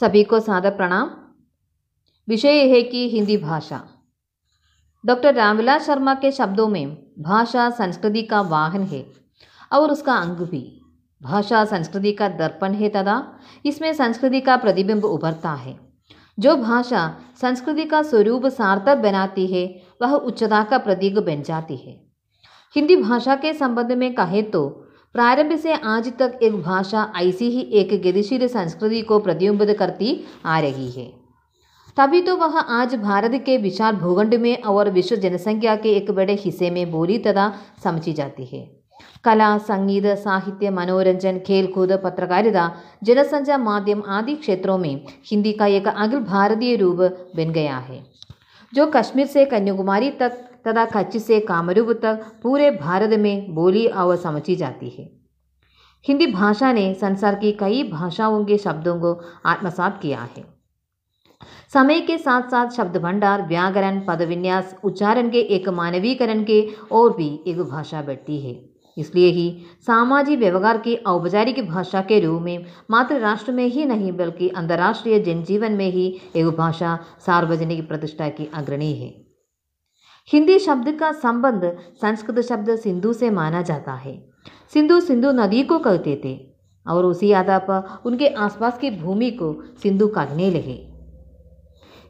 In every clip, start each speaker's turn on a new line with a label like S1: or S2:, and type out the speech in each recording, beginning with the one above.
S1: सभी को सादर प्रणाम। विषय है कि हिंदी भाषा। डॉक्टर रामविलास शर्मा के शब्दों में भाषा संस्कृति का वाहन है और उसका अंग भी। भाषा संस्कृति का दर्पण है तथा इसमें संस्कृति का प्रतिबिंब उभरता है। जो भाषा संस्कृति का स्वरूप सार्थक बनाती है, वह उच्चता का प्रतीक बन जाती है। हिंदी भाषा के संबंध में कहें तो प्रारंभ से आज तक एक भाषा ऐसी ही एक गतिशील संस्कृति को प्रतिबिंबित करती आ रही है तभी तो वह आज भारत के विशाल भूखंड में और विश्व जनसंख्या के एक बड़े हिस्से में बोली तथा समझी जाती है कला संगीत साहित्य मनोरंजन खेलकूद पत्रकारिता जनसंचार माध्यम आदि क्षेत्रों में हिंदी का एक अखिल भारतीय रूप बन गया है जो कश्मीर से कन्याकुमारी तक तथा कच्छ से कामरूप तक पूरे भारत में बोली और समझी जाती है। हिंदी भाषा ने संसार की कई भाषाओं के शब्दों को आत्मसात किया है। समय के साथ साथ शब्द भंडार व्याकरण, पदविन्यास, उच्चारण के एक मानवीकरण के और भी एक भाषा बढ़ती है। इसलिए ही सामाजिक व्यवहार की औपचारिक भाषा के रूप में मात्र राष्ट्र में ही नहीं, बल्कि अंतर्राष्ट्रीय जनजीवन में ही एक भाषा सार्वजनिक प्रतिष्ठा की अग्रणी है। हिंदी शब्द का संबंध संस्कृत शब्द सिंधु से माना जाता है। सिंधु सिंधु नदी को कहते थे और उसी आधार पर उनके आसपास की भूमि को सिंधु कहने लगे।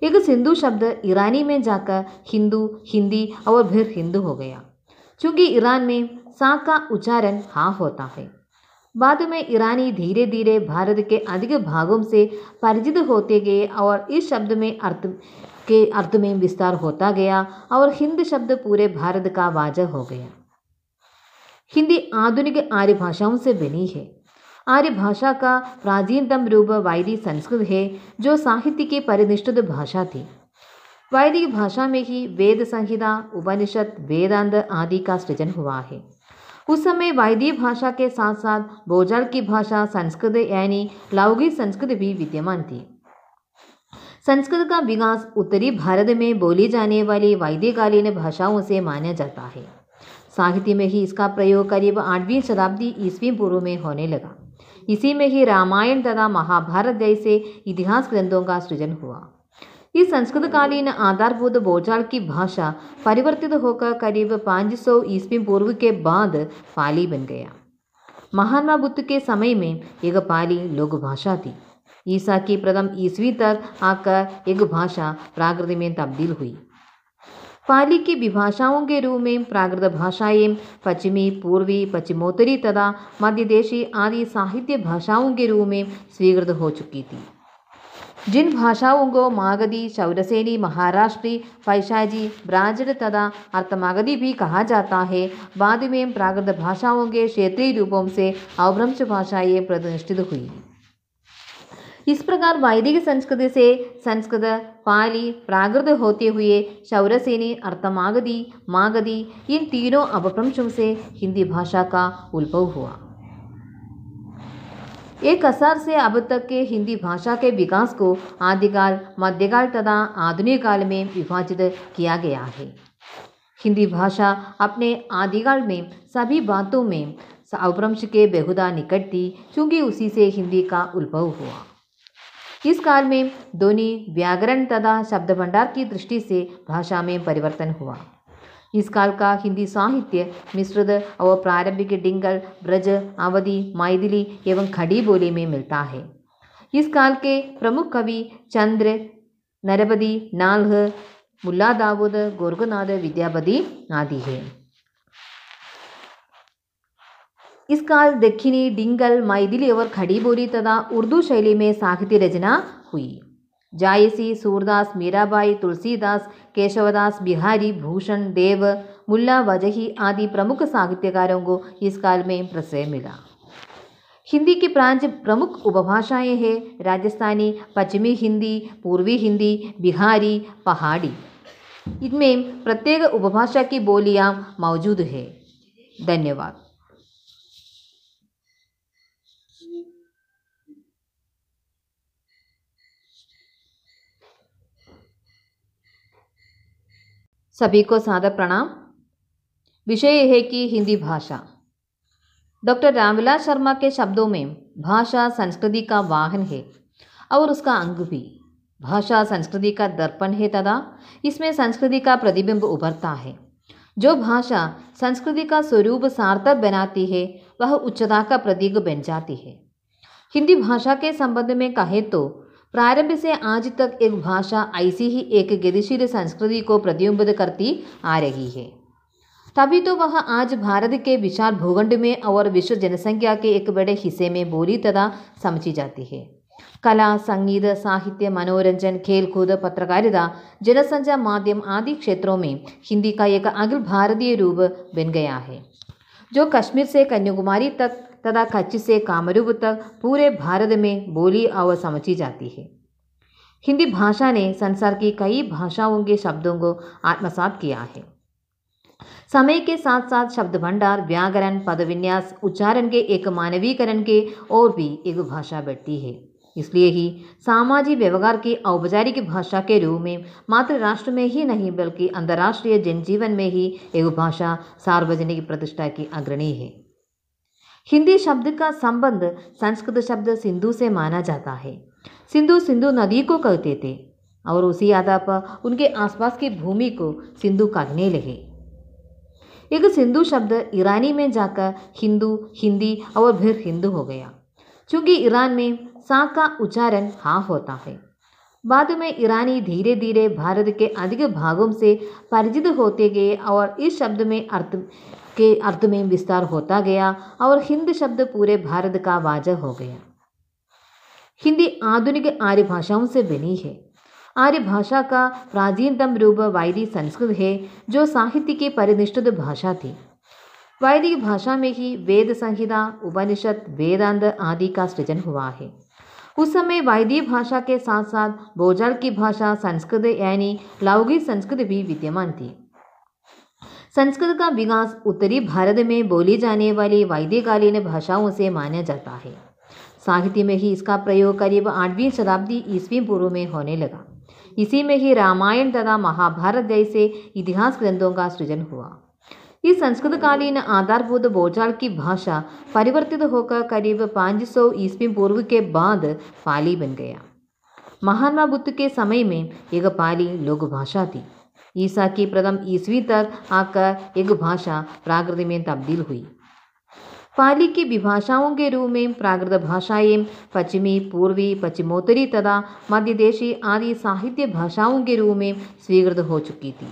S1: एक सिंधु शब्द ईरानी में जाकर हिंदू, हिंदी और फिर हिंदू हो गया क्योंकि ईरान में सा का उच्चारण हा होता है। बाद में ईरानी धीरे धीरे भारत के अधिक भागों से परिचित होते गए और इस शब्द में अर्थ के अर्थ में विस्तार होता गया और हिंद शब्द पूरे भारत का वाजह हो गया। हिंदी आधुनिक आर्य भाषाओं से बनी है। आर्य भाषा का प्राचीनतम रूप वैदिक संस्कृत है, जो साहित्य की परिनिष्ठित भाषा थी। वैदिक भाषा में ही वेद संहिता, उपनिषद, वेदांत आदि का सृजन हुआ है। उस समय वैदिक भाषा के साथ साथ भोजाल की भाषा, संस्कृत यानी लौकिक संस्कृत भी विद्यमान थी। संस्कृत का विकास उत्तरी भारत में बोली जाने वाली वैदिकालीन भाषाओं से माना जाता है। साहित्य में ही इसका प्रयोग करीब आठवीं शताब्दी ईस्वी पूर्व में होने लगा। इसी में ही रामायण तथा महाभारत जैसे इतिहास ग्रंथों का सृजन हुआ। इस संस्कृतकालीन आधारभूत बोलचाल की भाषा परिवर्तित होकर करीब 500 ईस्वी पूर्व के बाद पाली बन गया। महात्मा बुद्ध के समय में एक पाली लोक भाषा थी। ईसा की प्रथम ईस्वी तक आकर एक भाषा प्राकृत में तब्दील हुई। पाली की विभाषाओं के रूप में प्राकृत भाषाएँ पश्चिमी, पूर्वी, पश्चिमोत्तरी तथा मध्य देशी आदि साहित्य भाषाओं के रूप में स्वीकृत हो चुकी थी। जिन भाषाओं को मागधी शौरसेनी महाराष्ट्री पैशाजी ब्राजड तथा अर्थमागधी भी कहा जाता है, बाद में प्राकृत भाषाओं के क्षेत्रीय रूपों से अवभ्रंश भाषाएँ प्रतिष्ठित हुई। इस प्रकार वैदिक संस्कृति से संस्कृत, पाली, प्राकृत होते हुए शौरसेनी अर्थमागधी, मागधी, इन तीनों अपभ्रंशों से हिंदी भाषा का उद्भव हुआ। एक असर से अब तक के हिंदी भाषा के विकास को आदिकाल, मध्यकाल तथा आधुनिक काल में विभाजित किया गया है। हिंदी भाषा अपने आदिकाल में सभी बातों में अपभ्रंश के बेहुदा निकट थी क्योंकि उसी से हिंदी का उद्भव हुआ। इस काल में ध्वनि, व्याकरण तथा शब्द भंडार की दृष्टि से भाषा में परिवर्तन हुआ। इस काल का हिंदी साहित्य मिश्रित और प्रारंभिक डिंगल, ब्रज अवधि मैथिली एवं खड़ी बोली में मिलता है। इस काल के प्रमुख कवि चंद्र, नरपति, नाल्ह, मुल्ला दाऊद, गोरखनाथ, विद्यापति आदि है। इस काल दक्षिणी डिंगल मैथिली और खड़ी बोली तथा उर्दू शैली में साहित्य रचना हुई। जायसी, सूरदास, मीराबाई, तुलसीदास, केशवदास, बिहारी, भूषण, देव, मुल्ला, वजही आदि प्रमुख साहित्यकारों को इस काल में प्रश्रय मिला। हिंदी की प्रांच प्रमुख उपभाषाएँ हैं। राजस्थानी, पश्चिमी हिंदी, पूर्वी हिंदी, बिहारी, पहाड़ी। इनमें प्रत्येक उपभाषा की बोलियाँ मौजूद है। धन्यवाद। सभी को सादर प्रणाम। विषय है कि हिंदी भाषा। डॉक्टर रामविलास शर्मा के शब्दों में भाषा संस्कृति का वाहन है और उसका अंग भी। भाषा संस्कृति का दर्पण है तथा इसमें संस्कृति का प्रतिबिंब उभरता है। जो भाषा संस्कृति का स्वरूप सार्थक बनाती है, वह उच्चता का प्रतीक बन जाती है। हिंदी भाषा के संबंध में कहें तो प्रारंभ से आज तक एक भाषा ऐसी ही एक गतिशील संस्कृति को प्रतिबिंबित करती आ रही है तभी तो वह आज भारत के विशाल भूखंड में और विश्व जनसंख्या के एक बड़े हिस्से में बोली तथा समझी जाती है कला संगीत साहित्य मनोरंजन खेलकूद पत्रकारिता जनसंचार माध्यम आदि क्षेत्रों में हिंदी का एक अखिल भारतीय रूप बन गया है जो कश्मीर से कन्याकुमारी तक तथा कच्छ से कामरूप तक पूरे भारत में बोली और समझी जाती है। हिंदी भाषा ने संसार की कई भाषाओं के शब्दों को आत्मसात किया है। समय के साथ साथ शब्द भंडार व्याकरण, पदविन्यास, उच्चारण के एक मानवीकरण के और भी एक भाषा बढ़ती है। इसलिए ही सामाजिक व्यवहार की औपचारिक भाषा के रूप में मात्र राष्ट्र में ही नहीं, बल्कि अंतर्राष्ट्रीय जनजीवन में ही एक भाषा सार्वजनिक प्रतिष्ठा की अग्रणी है। हिंदी शब्द का संबंध संस्कृत शब्द सिंधु से माना जाता है। सिंधु सिंधु नदी को कहते थे और उसी आधार पर उनके आसपास की भूमि को सिंधु कहने लगे। एक सिंधु शब्द ईरानी में जाकर हिंदू, हिंदी और फिर हिंदू हो गया क्योंकि ईरान में सा का उच्चारण हाँ होता है। बाद में ईरानी धीरे धीरे भारत के अधिक भागों से परिचित होते गए और इस शब्द में अर्थ के अर्थ में विस्तार होता गया और हिंद शब्द पूरे भारत का वाजह हो गया। हिंदी आधुनिक आर्य भाषाओं से बनी है। आर्य भाषा का प्राचीनतम रूप वैदिक संस्कृत है, जो साहित्य की परिनिष्ठित भाषा थी। वैदिक भाषा में ही वेद संहिता, उपनिषद, वेदांत आदि का सृजन हुआ है। उस समय वैदिक भाषा के साथ साथ भोजाल की भाषा, संस्कृत यानी लौकिक संस्कृत भी विद्यमान थी। संस्कृत का विकास उत्तरी भारत में बोली जाने वाली वैदिकालीन भाषाओं से माना जाता है। साहित्य में ही इसका प्रयोग करीब आठवीं शताब्दी ईस्वी पूर्व में होने लगा। इसी में ही रामायण तथा महाभारत जैसे इतिहास ग्रंथों का सृजन हुआ। इस संस्कृतकालीन आधारभूत बोलचाल की भाषा परिवर्तित होकर करीब 500 ईस्वी पूर्व के बाद पाली बन गया। महात्मा बुद्ध के समय में एक पाली लोक भाषा थी। ईसा की प्रथम ईस्वी तक आकर एक भाषा प्राकृत में तब्दील हुई। पाली की विभाषाओं के रूप में प्राकृत भाषाएँ पश्चिमी, पूर्वी, पश्चिमोत्तरी तथा मध्यदेशी आदि साहित्य भाषाओं के रूप में स्वीकृत हो चुकी थी।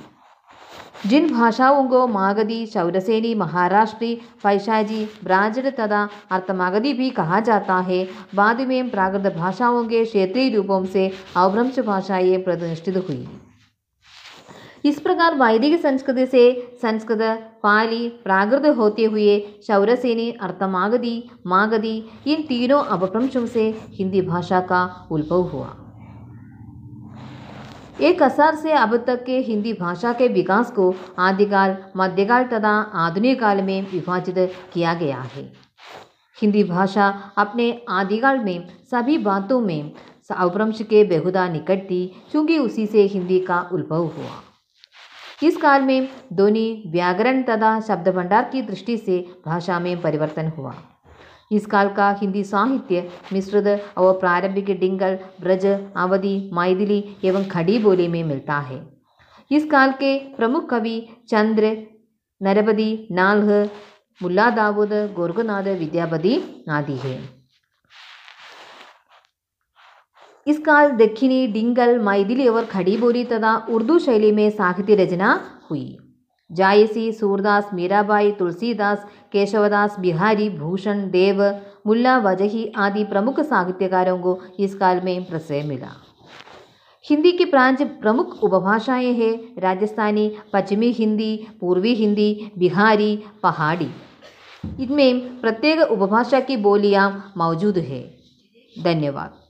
S1: जिन भाषाओं को मागधी शौरसेनी महाराष्ट्री पैशाजी ब्राजड़ तथा अर्थमागधी भी कहा जाता है, बाद में प्राकृत भाषाओं के क्षेत्रीय रूपों से अवभ्रंश भाषाएँ प्रतिष्ठित हुई। इस प्रकार वैदिक संस्कृति से संस्कृत, पाली, प्राकृत होते हुए शौरसेनी अर्थमागधी, मागधी, इन तीनों अपभ्रंशों से हिंदी भाषा का उद्भव हुआ। एक असर से अब तक के हिंदी भाषा के विकास को आदिकाल, मध्यकाल तथा आधुनिक काल में विभाजित किया गया है। हिंदी भाषा अपने आदिकाल में सभी बातों में अपभ्रंश के बेहुदा निकट थी क्योंकि उसी से हिंदी का उद्भव हुआ। इस काल में ध्वनि, व्याकरण तथा शब्द भंडार की दृष्टि से भाषा में परिवर्तन हुआ। इस काल का हिंदी साहित्य मिश्रित और प्रारंभिक डिंगल, ब्रज अवधि मैथिली एवं खड़ी बोली में मिलता है। इस काल के प्रमुख कवि चंद्र, नरपति, नाल्ह, मुल्ला दाऊद, गोरखनाथ, विद्यापति आदि है। इस काल दक्षिणी डिंगल मैथिली और खड़ी बोली तथा उर्दू शैली में साहित्य रचना हुई। जायसी, सूरदास, मीराबाई, तुलसीदास, केशवदास, बिहारी, भूषण, देव, मुल्ला, वजही आदि प्रमुख साहित्यकारों को इस काल में प्रश्रय मिला। हिंदी की प्रांत प्रमुख उपभाषाएँ हैं, राजस्थानी, पश्चिमी हिंदी, पूर्वी हिंदी, बिहारी, पहाड़ी। इनमें प्रत्येक उपभाषा की बोलियाँ मौजूद है। धन्यवाद।